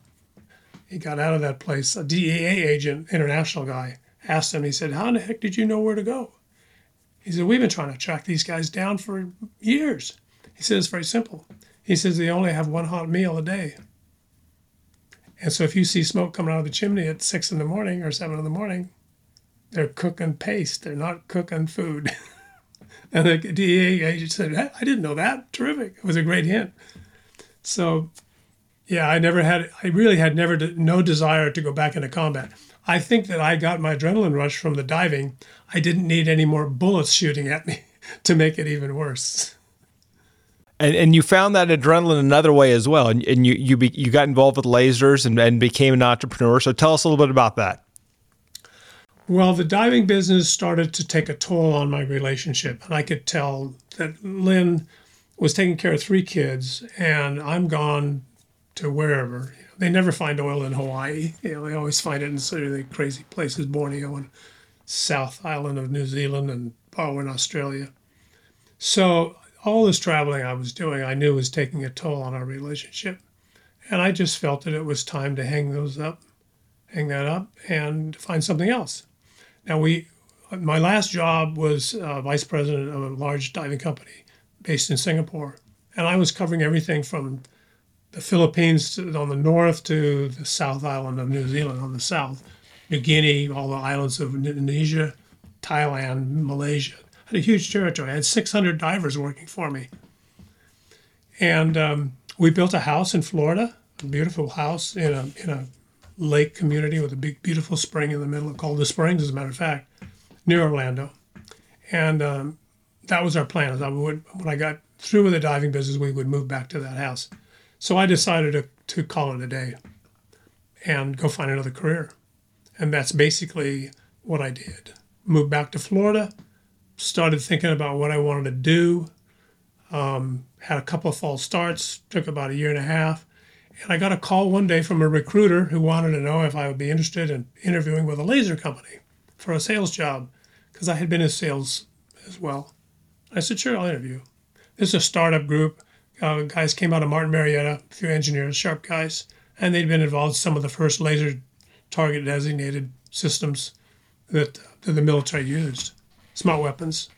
he got out of that place, a DEA agent, international guy, asked him. He said, "How in the heck did you know where to go?" He said, "We've been trying to track these guys down for years." He said, "It's very simple." He says they only have one hot meal a day. And so if you see smoke coming out of the chimney at six in the morning or seven in the morning, they're cooking paste. They're not cooking food. And the DEA agent said, "Hey, I didn't know that. Terrific. It was a great hint. So, yeah, I never had, I really had never, no desire to go back into combat. I think that I got my adrenaline rush from the diving. I didn't need any more bullets shooting at me to make it even worse. And, and you found that adrenaline another way as well. And, and you, you, be, you got involved with lasers and, and became an entrepreneur. So tell us a little bit about that. Well, the diving business started to take a toll on my relationship. And I could tell that Lynn was taking care of three kids, and I'm gone to wherever. They never find oil in Hawaii. You know, they always find it in sort of the crazy places, Borneo and South Island of New Zealand and oh, in Australia. So all this traveling I was doing, I knew was taking a toll on our relationship. And I just felt that it was time to hang those up, hang that up, and find something else. Now we, my last job was uh, vice president of a large diving company based in Singapore, and I was covering everything from the Philippines on the north to the South Island of New Zealand on the south, New Guinea, all the islands of Indonesia, Thailand, Malaysia. I had a huge territory. I had 600 divers working for me, and um, we built a house in Florida, a beautiful house in a in a lake community with a big, beautiful spring in the middle called the Springs, as a matter of fact, near Orlando. And um, that was our plan. I would, when I got through with the diving business, we would move back to that house. So I decided to, to call it a day and go find another career. And that's basically what I did. Moved back to Florida, started thinking about what I wanted to do. Um, had a couple of false starts, took about a year and a half. And I got a call one day from a recruiter who wanted to know if I would be interested in interviewing with a laser company for a sales job because I had been in sales as well. I said, sure, I'll interview. This is a startup group. Uh, guys came out of Martin Marietta, a few engineers, sharp guys, and they'd been involved in some of the first laser target designated systems that, that the military used, smart weapons.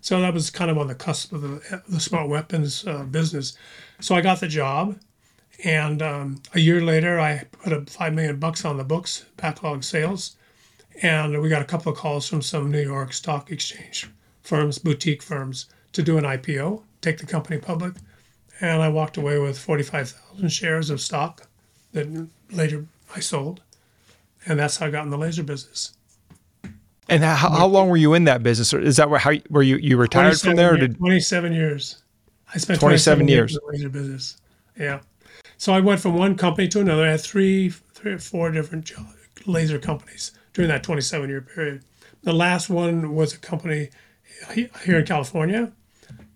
So that was kind of on the cusp of the, the smart weapons uh, business. So I got the job, and um, a year later, I put a five million bucks on the books, backlog sales, and we got a couple of calls from some New York Stock Exchange firms, boutique firms, to do an IPO, take the company public. And I walked away with 45,000 shares of stock that later I sold. And that's how I got in the laser business. And how, how long were you in that business? Or is that where how were you you retired from there? Years, did... 27 years. I spent 27, 27 years in the laser business. Yeah. So I went from one company to another. I had three, three or four different laser companies during that 27 year period. The last one was a company here in California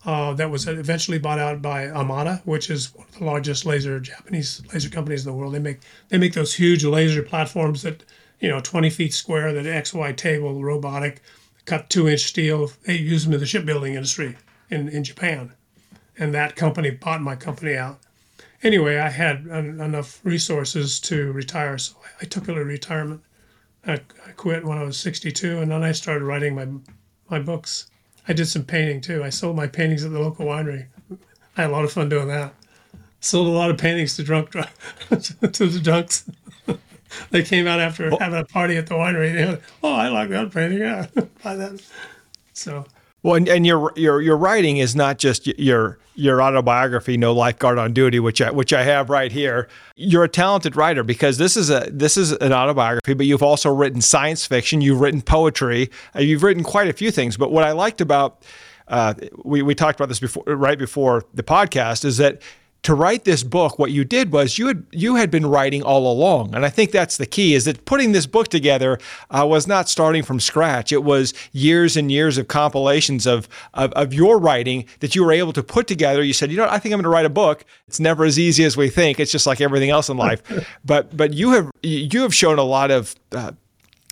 uh, that was eventually bought out by Amada, which is one of the largest laser Japanese laser companies in the world. They make they make those huge laser platforms that you know 20 feet square, that XY table, robotic, cut two inch steel. They use them in the shipbuilding industry in in Japan, and that company bought my company out. Anyway, I had enough resources to retire, so I took a little retirement. I, I quit when I was 62, and then I started writing my my books. I did some painting too. I sold my paintings at the local winery. I had a lot of fun doing that. Sold a lot of paintings to drunk to the drunks. they came out after oh. having a party at the winery. They went, "Oh, I like that painting. Yeah, buy that." So well, and, and your your your writing is not just your your autobiography, No Lifeguard on Duty, which I, which I have right here. You're a talented writer because this is a this is an autobiography, but you've also written science fiction, you've written poetry, you've written quite a few things. But what I liked about uh, we we talked about this before, right before the podcast, is that to write this book, what you did was you had you had been writing all along, and I think that's the key. Is that putting this book together uh, was not starting from scratch. It was years and years of compilations of, of, of your writing that you were able to put together. You said, you know, what? I think I'm going to write a book. It's never as easy as we think. It's just like everything else in life. but but you have you have shown a lot of. Uh,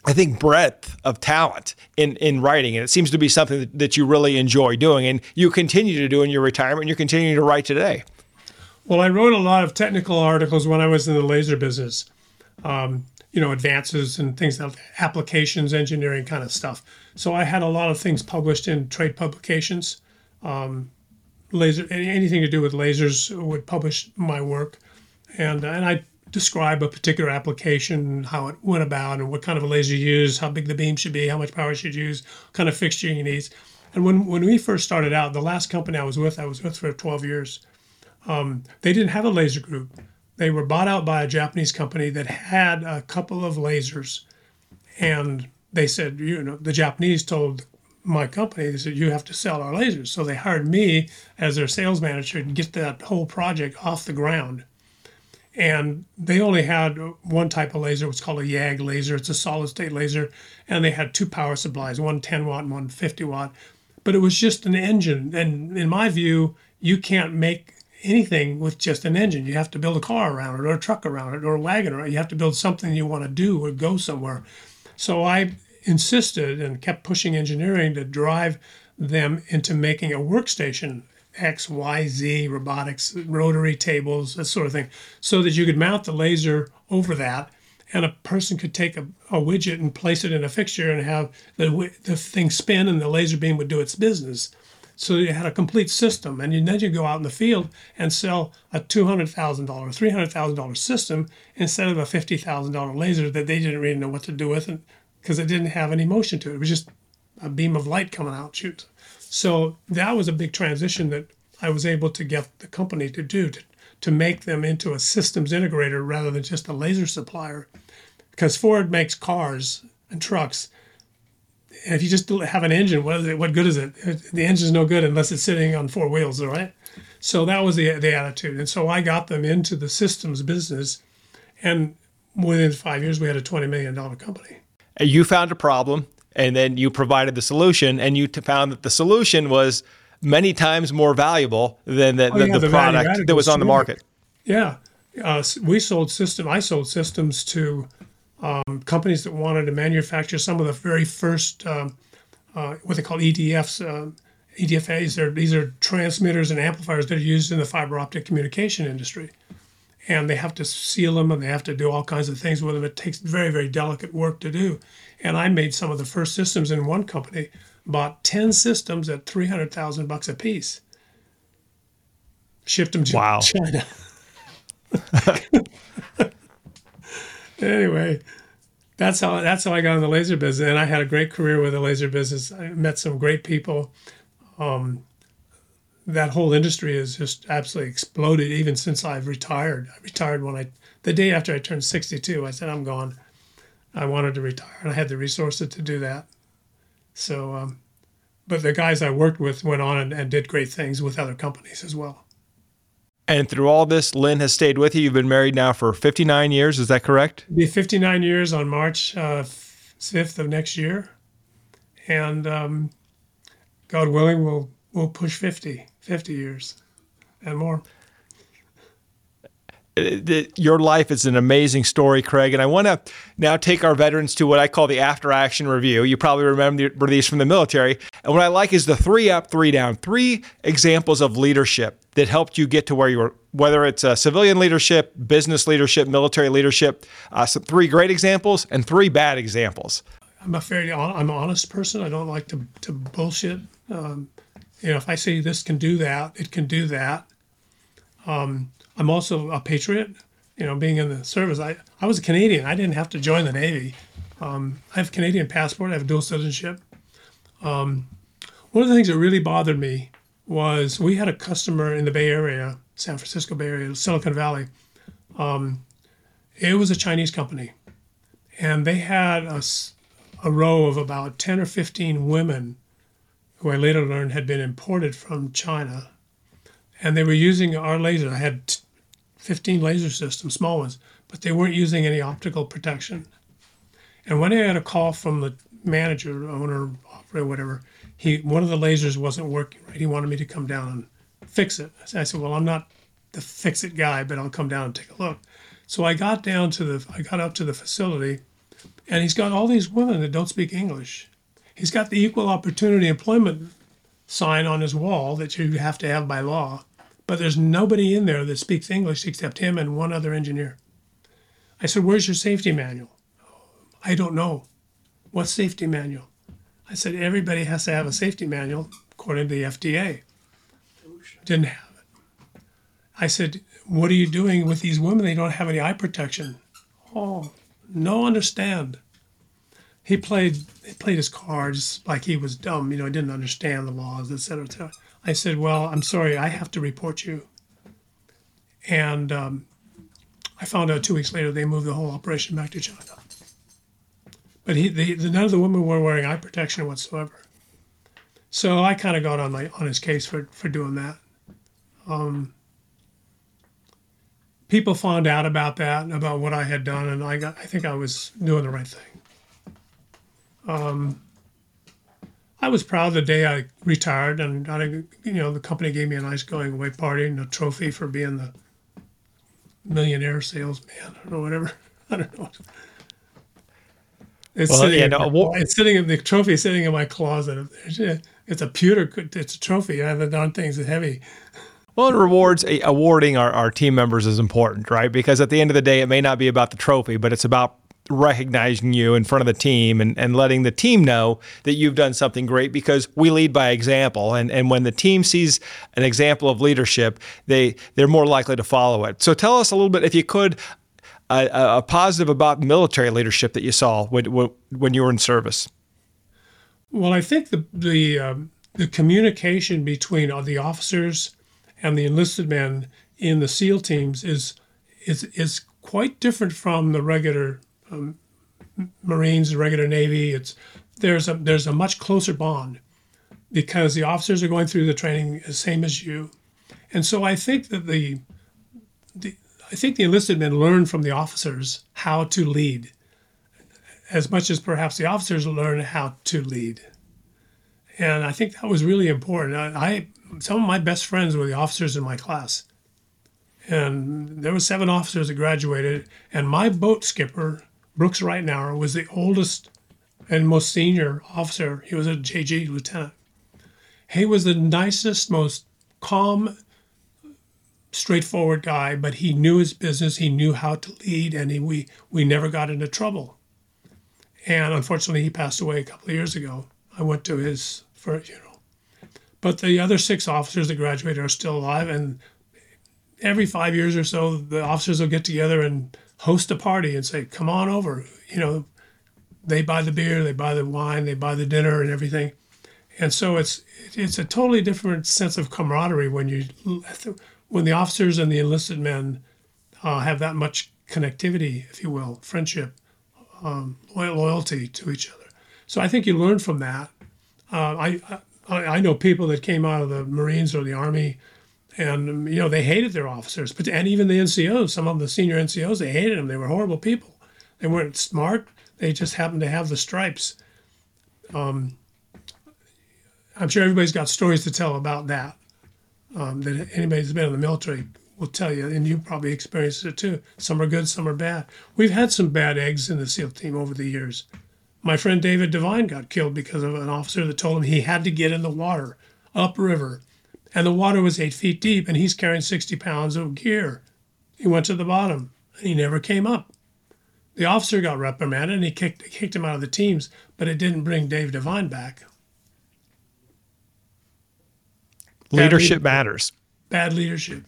I think breadth of talent in, in writing, and it seems to be something that, that you really enjoy doing, and you continue to do in your retirement. and You're continuing to write today. Well, I wrote a lot of technical articles when I was in the laser business. Um, you know, advances and things like applications, engineering kind of stuff. So I had a lot of things published in trade publications. Um, laser, anything to do with lasers would publish my work, and and I describe a particular application, how it went about, and what kind of a laser you use, how big the beam should be, how much power should use, kind of fixture you need. And when when we first started out, the last company I was with, I was with for 12 years um, they didn't have a laser group. They were bought out by a Japanese company that had a couple of lasers, and they said, you know, the Japanese told my company, they said, you have to sell our lasers. So they hired me as their sales manager to get that whole project off the ground. And they only had one type of laser, what's called a YAG laser. It's a solid state laser. And they had two power supplies, one 10 watt and one 50 watt. But it was just an engine. And in my view, you can't make anything with just an engine. You have to build a car around it, or a truck around it, or a wagon around it. You have to build something you want to do or go somewhere. So I insisted and kept pushing engineering to drive them into making a workstation X, Y, Z, robotics, rotary tables, that sort of thing, so that you could mount the laser over that and a person could take a, a widget and place it in a fixture and have the, the thing spin and the laser beam would do its business. So you had a complete system, and then you go out in the field and sell a two hundred thousand dollar, three hundred thousand dollar system instead of a fifty thousand dollar laser that they didn't really know what to do with, because it didn't have any motion to it. It was just a beam of light coming out. Shoot. So that was a big transition that I was able to get the company to do to, to make them into a systems integrator rather than just a laser supplier. Because Ford makes cars and trucks, and if you just have an engine, what is it? What good is it? The engine's no good unless it's sitting on four wheels, right? So that was the the attitude, and so I got them into the systems business, and within five years, we had a twenty million dollar company. You found a problem, and then you provided the solution, and you found that the solution was many times more valuable than the, oh, yeah, the, the product that was on the market. Yeah, uh, we sold system. I sold systems to um, companies that wanted to manufacture some of the very first um, uh, what they call EDFs. Uh, EDFAs. They're, these are transmitters and amplifiers that are used in the fiber optic communication industry, and they have to seal them and they have to do all kinds of things with them. It takes very very delicate work to do. And I made some of the first systems in one company. Bought ten systems at three hundred thousand bucks a piece. Shipped them to wow. China. anyway, that's how that's how I got in the laser business, and I had a great career with the laser business. I met some great people. Um, that whole industry has just absolutely exploded. Even since I've retired, I retired when I the day after I turned 62. I said I'm gone. I wanted to retire, and I had the resources to do that. So, um, but the guys I worked with went on and, and did great things with other companies as well. And through all this, Lynn has stayed with you. You've been married now for 59 years. Is that correct? It'll be 59 years on March uh, 5th of next year. And um, God willing, we'll, we'll push 50, 50 years and more. Your life is an amazing story, Craig. And I want to now take our veterans to what I call the after action review. You probably remember these from the military. And what I like is the three up, three down, three examples of leadership that helped you get to where you were, whether it's uh, civilian leadership, business leadership, military leadership. Uh, so three great examples and three bad examples. I'm a fairly I'm an honest person. I don't like to, to bullshit. Um, you know, if I say this can do that, it can do that. Um, I'm also a patriot. You know, being in the service, I, I was a Canadian. I didn't have to join the Navy. Um, I have a Canadian passport. I have dual citizenship. Um, one of the things that really bothered me was we had a customer in the Bay Area, San Francisco Bay Area, Silicon Valley. Um, it was a Chinese company, and they had a, a row of about 10 or 15 women who I later learned had been imported from China. And they were using our laser. I had 15 laser systems, small ones, but they weren't using any optical protection. And when I had a call from the manager, owner, operator, whatever, he one of the lasers wasn't working right. He wanted me to come down and fix it. I said, "Well, I'm not the fix it guy, but I'll come down and take a look." So I got down to the, I got up to the facility, and he's got all these women that don't speak English. He's got the equal opportunity employment sign on his wall that you have to have by law but there's nobody in there that speaks English except him and one other engineer. I said, Where's your safety manual? I don't know. What safety manual? I said, Everybody has to have a safety manual according to the FDA. Didn't have it. I said, What are you doing with these women? They don't have any eye protection. Oh, no, understand. He played he played his cards like he was dumb, you know, he didn't understand the laws, et cetera, et cetera. I said, Well, I'm sorry, I have to report you. And um, I found out two weeks later they moved the whole operation back to China. But he, the, the, none of the women were wearing eye protection whatsoever. So I kind of got on my on his case for, for doing that. Um, people found out about that, about what I had done, and I got I think I was doing the right thing. Um, I was proud the day I retired, and I, you know the company gave me a nice going away party and a trophy for being the millionaire salesman or whatever. I don't know. It's well, sitting. Yeah, no, it's sitting in the trophy sitting in my closet. It's a pewter. It's a trophy. I haven't done things that heavy. Well, and rewards eh, awarding our, our team members is important, right? Because at the end of the day, it may not be about the trophy, but it's about recognizing you in front of the team and, and letting the team know that you've done something great because we lead by example. And, and when the team sees an example of leadership, they, they're more likely to follow it. So tell us a little bit, if you could, a, a positive about military leadership that you saw when, when you were in service. Well, I think the, the, um, the communication between the officers and the enlisted men in the SEAL teams is, is, is quite different from the regular um, Marines, the regular Navy. It's there's a there's a much closer bond because the officers are going through the training the same as you, and so I think that the, the I think the enlisted men learn from the officers how to lead, as much as perhaps the officers learn how to lead, and I think that was really important. I, I some of my best friends were the officers in my class, and there were seven officers that graduated, and my boat skipper, Brooks Reitnauer, was the oldest and most senior officer. He was a JG lieutenant. He was the nicest, most calm, straightforward guy, but he knew his business. He knew how to lead, and he, we we never got into trouble. And unfortunately, he passed away a couple of years ago. I went to his know. But the other six officers that graduated are still alive, and every five years or so, the officers will get together and host a party and say, "Come on over." You know, they buy the beer, they buy the wine, they buy the dinner, and everything. And so it's it's a totally different sense of camaraderie when you when the officers and the enlisted men uh, have that much connectivity, if you will, friendship, um, loyalty to each other. So I think you learn from that. Uh, I, I I know people that came out of the Marines or the Army and you know they hated their officers, but and even the NCOs, some of the senior NCOs, they hated them. They were horrible people. They weren't smart. They just happened to have the stripes. Um, I'm sure everybody's got stories to tell about that. Um, that anybody who's been in the military will tell you, and you probably experienced it too. Some are good, some are bad. We've had some bad eggs in the SEAL team over the years. My friend David Devine got killed because of an officer that told him he had to get in the water upriver and the water was eight feet deep, and he's carrying 60 pounds of gear. He went to the bottom, and he never came up. The officer got reprimanded, and he kicked, kicked him out of the teams, but it didn't bring Dave Devine back. Leadership bad matters. Bad leadership.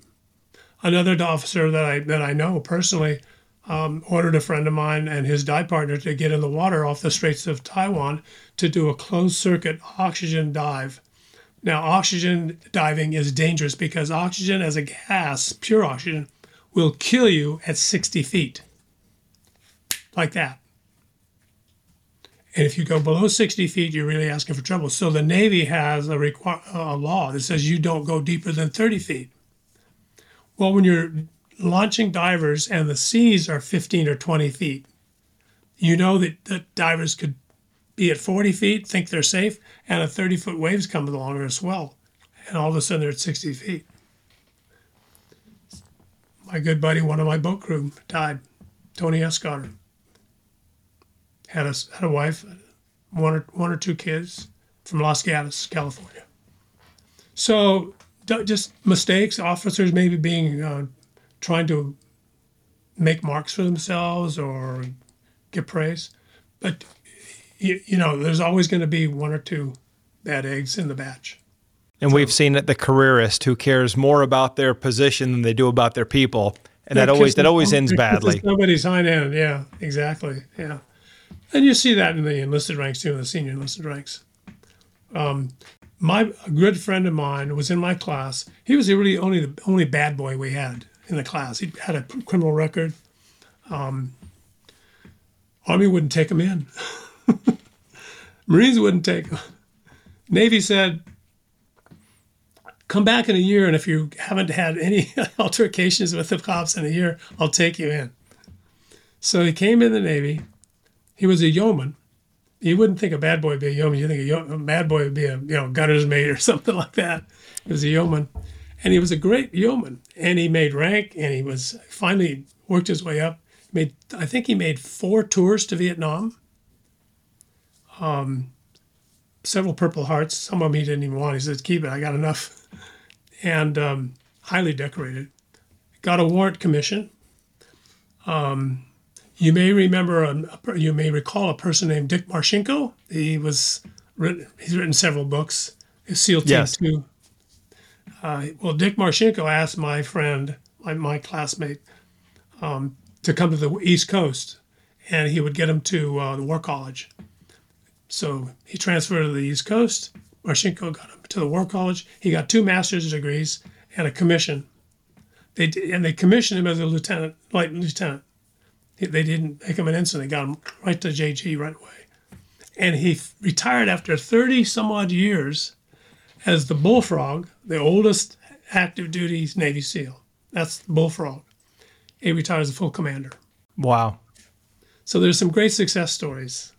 Another officer that I that I know personally um, ordered a friend of mine and his dive partner to get in the water off the Straits of Taiwan to do a closed circuit oxygen dive now, oxygen diving is dangerous because oxygen as a gas, pure oxygen, will kill you at 60 feet. Like that. And if you go below 60 feet, you're really asking for trouble. So the Navy has a, requ- a law that says you don't go deeper than 30 feet. Well, when you're launching divers and the seas are 15 or 20 feet, you know that, that divers could be at 40 feet, think they're safe, and a 30 foot waves coming along or a swell, and all of a sudden they're at 60 feet. My good buddy, one of my boat crew, died. Tony Escotter had a had a wife, one or one or two kids from Los Gatos, California. So just mistakes, officers maybe being uh, trying to make marks for themselves or get praise, but you, you know, there's always going to be one or two bad eggs in the batch. And so, we've seen it the careerist who cares more about their position than they do about their people, and that always that always ends badly. Nobody's hind end. Yeah, exactly. Yeah, and you see that in the enlisted ranks too, in the senior enlisted ranks. Um, my a good friend of mine was in my class. He was really only the only bad boy we had in the class. He had a criminal record. Um, Army wouldn't take him in. Marines wouldn't take them. Navy said, come back in a year, and if you haven't had any altercations with the cops in a year, I'll take you in. So he came in the Navy. He was a yeoman. You wouldn't think a bad boy would be a yeoman. You think a, yeoman, a bad boy would be a you know gunner's mate or something like that. He was a yeoman, and he was a great yeoman. And he made rank, and he was finally worked his way up. Made I think he made four tours to Vietnam um, several Purple Hearts. Some of them he didn't even want. He said, "Keep it. I got enough." And um, highly decorated. Got a warrant commission. Um, you may remember, a, you may recall a person named Dick Marcinko. He was written, he's written several books. His SEAL Team yes. Two. Uh, well, Dick Marcinko asked my friend, my, my classmate, um, to come to the East Coast, and he would get him to uh, the War College. So he transferred to the East Coast. Marcinko got him to the War College. He got two master's degrees and a commission. They and they commissioned him as a lieutenant, light lieutenant. They didn't make him an ensign. They got him right to JG right away. And he retired after 30 some odd years as the Bullfrog, the oldest active duty Navy SEAL. That's the Bullfrog. He retired as a full commander. Wow. So there's some great success stories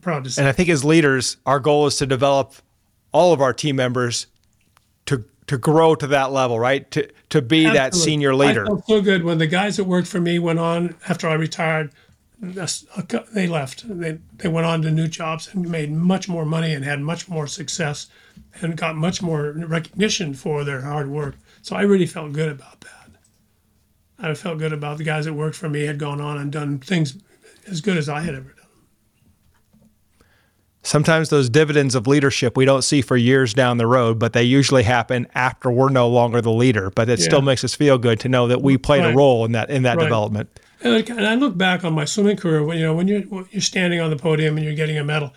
proud to say. And I think as leaders, our goal is to develop all of our team members to to grow to that level, right? To to be Absolutely. that senior leader. I felt so good when the guys that worked for me went on after I retired. They left. They they went on to new jobs and made much more money and had much more success, and got much more recognition for their hard work. So I really felt good about that. I felt good about the guys that worked for me had gone on and done things as good as I had ever. Sometimes those dividends of leadership we don't see for years down the road, but they usually happen after we're no longer the leader. But it yeah. still makes us feel good to know that we played right. a role in that in that right. development. And I look back on my swimming career. When you know when you're you're standing on the podium and you're getting a medal,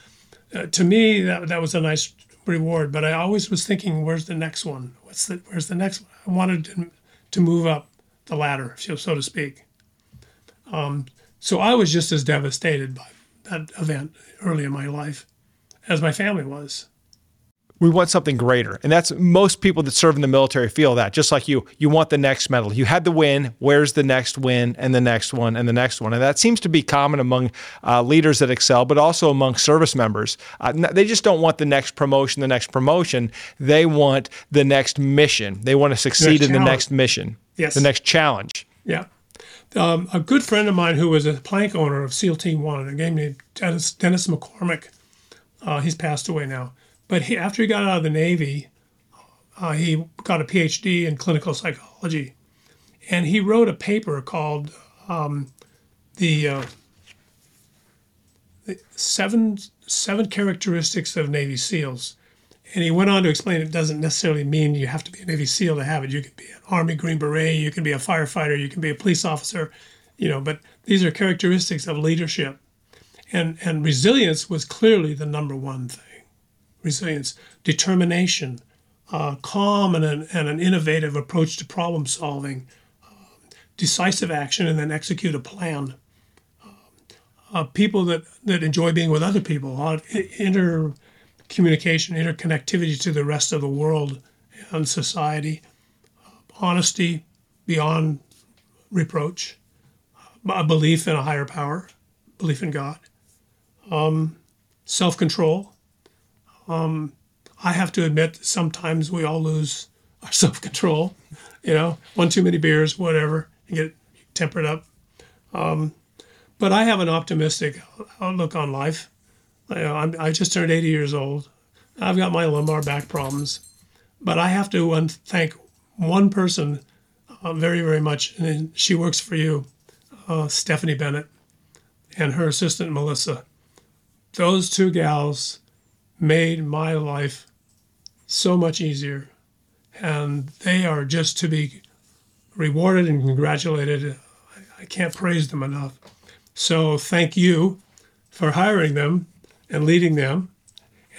uh, to me that that was a nice reward. But I always was thinking, where's the next one? What's the where's the next one? I wanted to, to move up the ladder, so to speak. Um, so I was just as devastated by that event early in my life as my family was. We want something greater. And that's most people that serve in the military feel that, just like you. You want the next medal. You had the win. Where's the next win and the next one and the next one? And that seems to be common among uh, leaders that excel, but also among service members. Uh, they just don't want the next promotion, the next promotion. They want the next mission. They want to succeed in the next mission, yes. the next challenge. Yeah. Um, a good friend of mine who was a plank owner of SEAL Team One, a guy named Dennis, Dennis McCormick, uh, he's passed away now. But he, after he got out of the Navy, uh, he got a PhD in clinical psychology, and he wrote a paper called um, the, uh, the, seven seven characteristics of Navy SEALs. And he went on to explain it doesn't necessarily mean you have to be a Navy SEAL to have it. You can be an Army Green Beret, you can be a firefighter, you can be a police officer, you know. But these are characteristics of leadership and, and resilience was clearly the number one thing. Resilience, determination, uh, calm and an, and an innovative approach to problem solving, uh, decisive action, and then execute a plan. Uh, uh people that, that enjoy being with other people, intercommunication, interconnectivity to the rest of the world and society, uh, honesty beyond reproach, uh, a belief in a higher power, belief in God, um, self control. Um, I have to admit, sometimes we all lose our self control. You know, one too many beers, whatever, and get tempered up. Um, but I have an optimistic outlook on life. I, I just turned 80 years old. I've got my lumbar back problems, but I have to thank one person uh, very, very much, and she works for you, uh, Stephanie Bennett, and her assistant Melissa those two gals made my life so much easier. And they are just to be rewarded and congratulated. I can't praise them enough. So thank you for hiring them and leading them.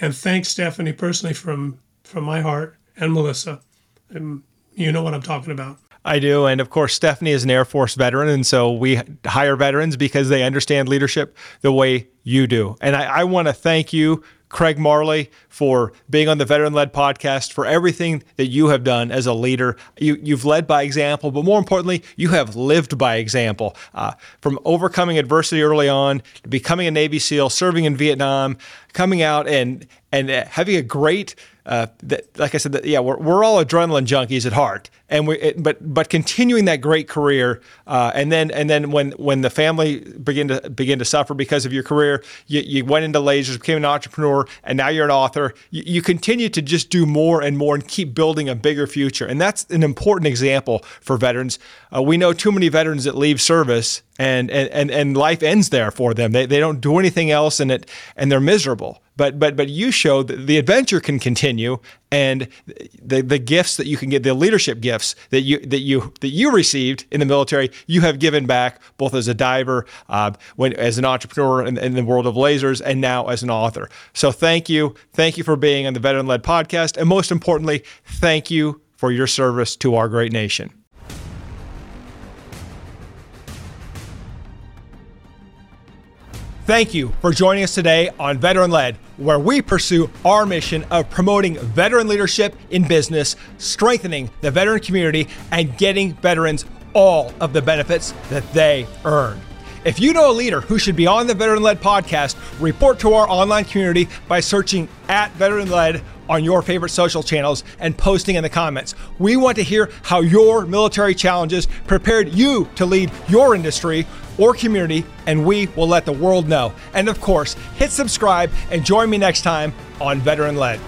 And thanks Stephanie personally from from my heart and Melissa. And you know what I'm talking about. I do. And of course, Stephanie is an Air Force veteran. And so we hire veterans because they understand leadership the way you do. And I, I want to thank you, Craig Marley, for being on the Veteran Led podcast, for everything that you have done as a leader. You, you've led by example, but more importantly, you have lived by example. Uh, from overcoming adversity early on, becoming a Navy SEAL, serving in Vietnam, coming out and, and having a great uh, that, like I said, that, yeah, we're, we're all adrenaline junkies at heart, and we, it, but but continuing that great career, uh, and then and then when when the family begin to begin to suffer because of your career, you, you went into lasers, became an entrepreneur, and now you're an author. You, you continue to just do more and more and keep building a bigger future, and that's an important example for veterans. Uh, we know too many veterans that leave service and and and life ends there for them. They they don't do anything else, and it and they're miserable. But but but you show that the adventure can continue, and the the gifts that you can get, the leadership gifts that you that you that you received in the military, you have given back both as a diver, uh, when as an entrepreneur in, in the world of lasers, and now as an author. So thank you, thank you for being on the Veteran Led podcast, and most importantly, thank you for your service to our great nation. Thank you for joining us today on Veteran Led, where we pursue our mission of promoting veteran leadership in business, strengthening the veteran community, and getting veterans all of the benefits that they earn. If you know a leader who should be on the Veteran Led podcast, report to our online community by searching at Veteran Led on your favorite social channels and posting in the comments. We want to hear how your military challenges prepared you to lead your industry or community, and we will let the world know. And of course, hit subscribe and join me next time on Veteran Led.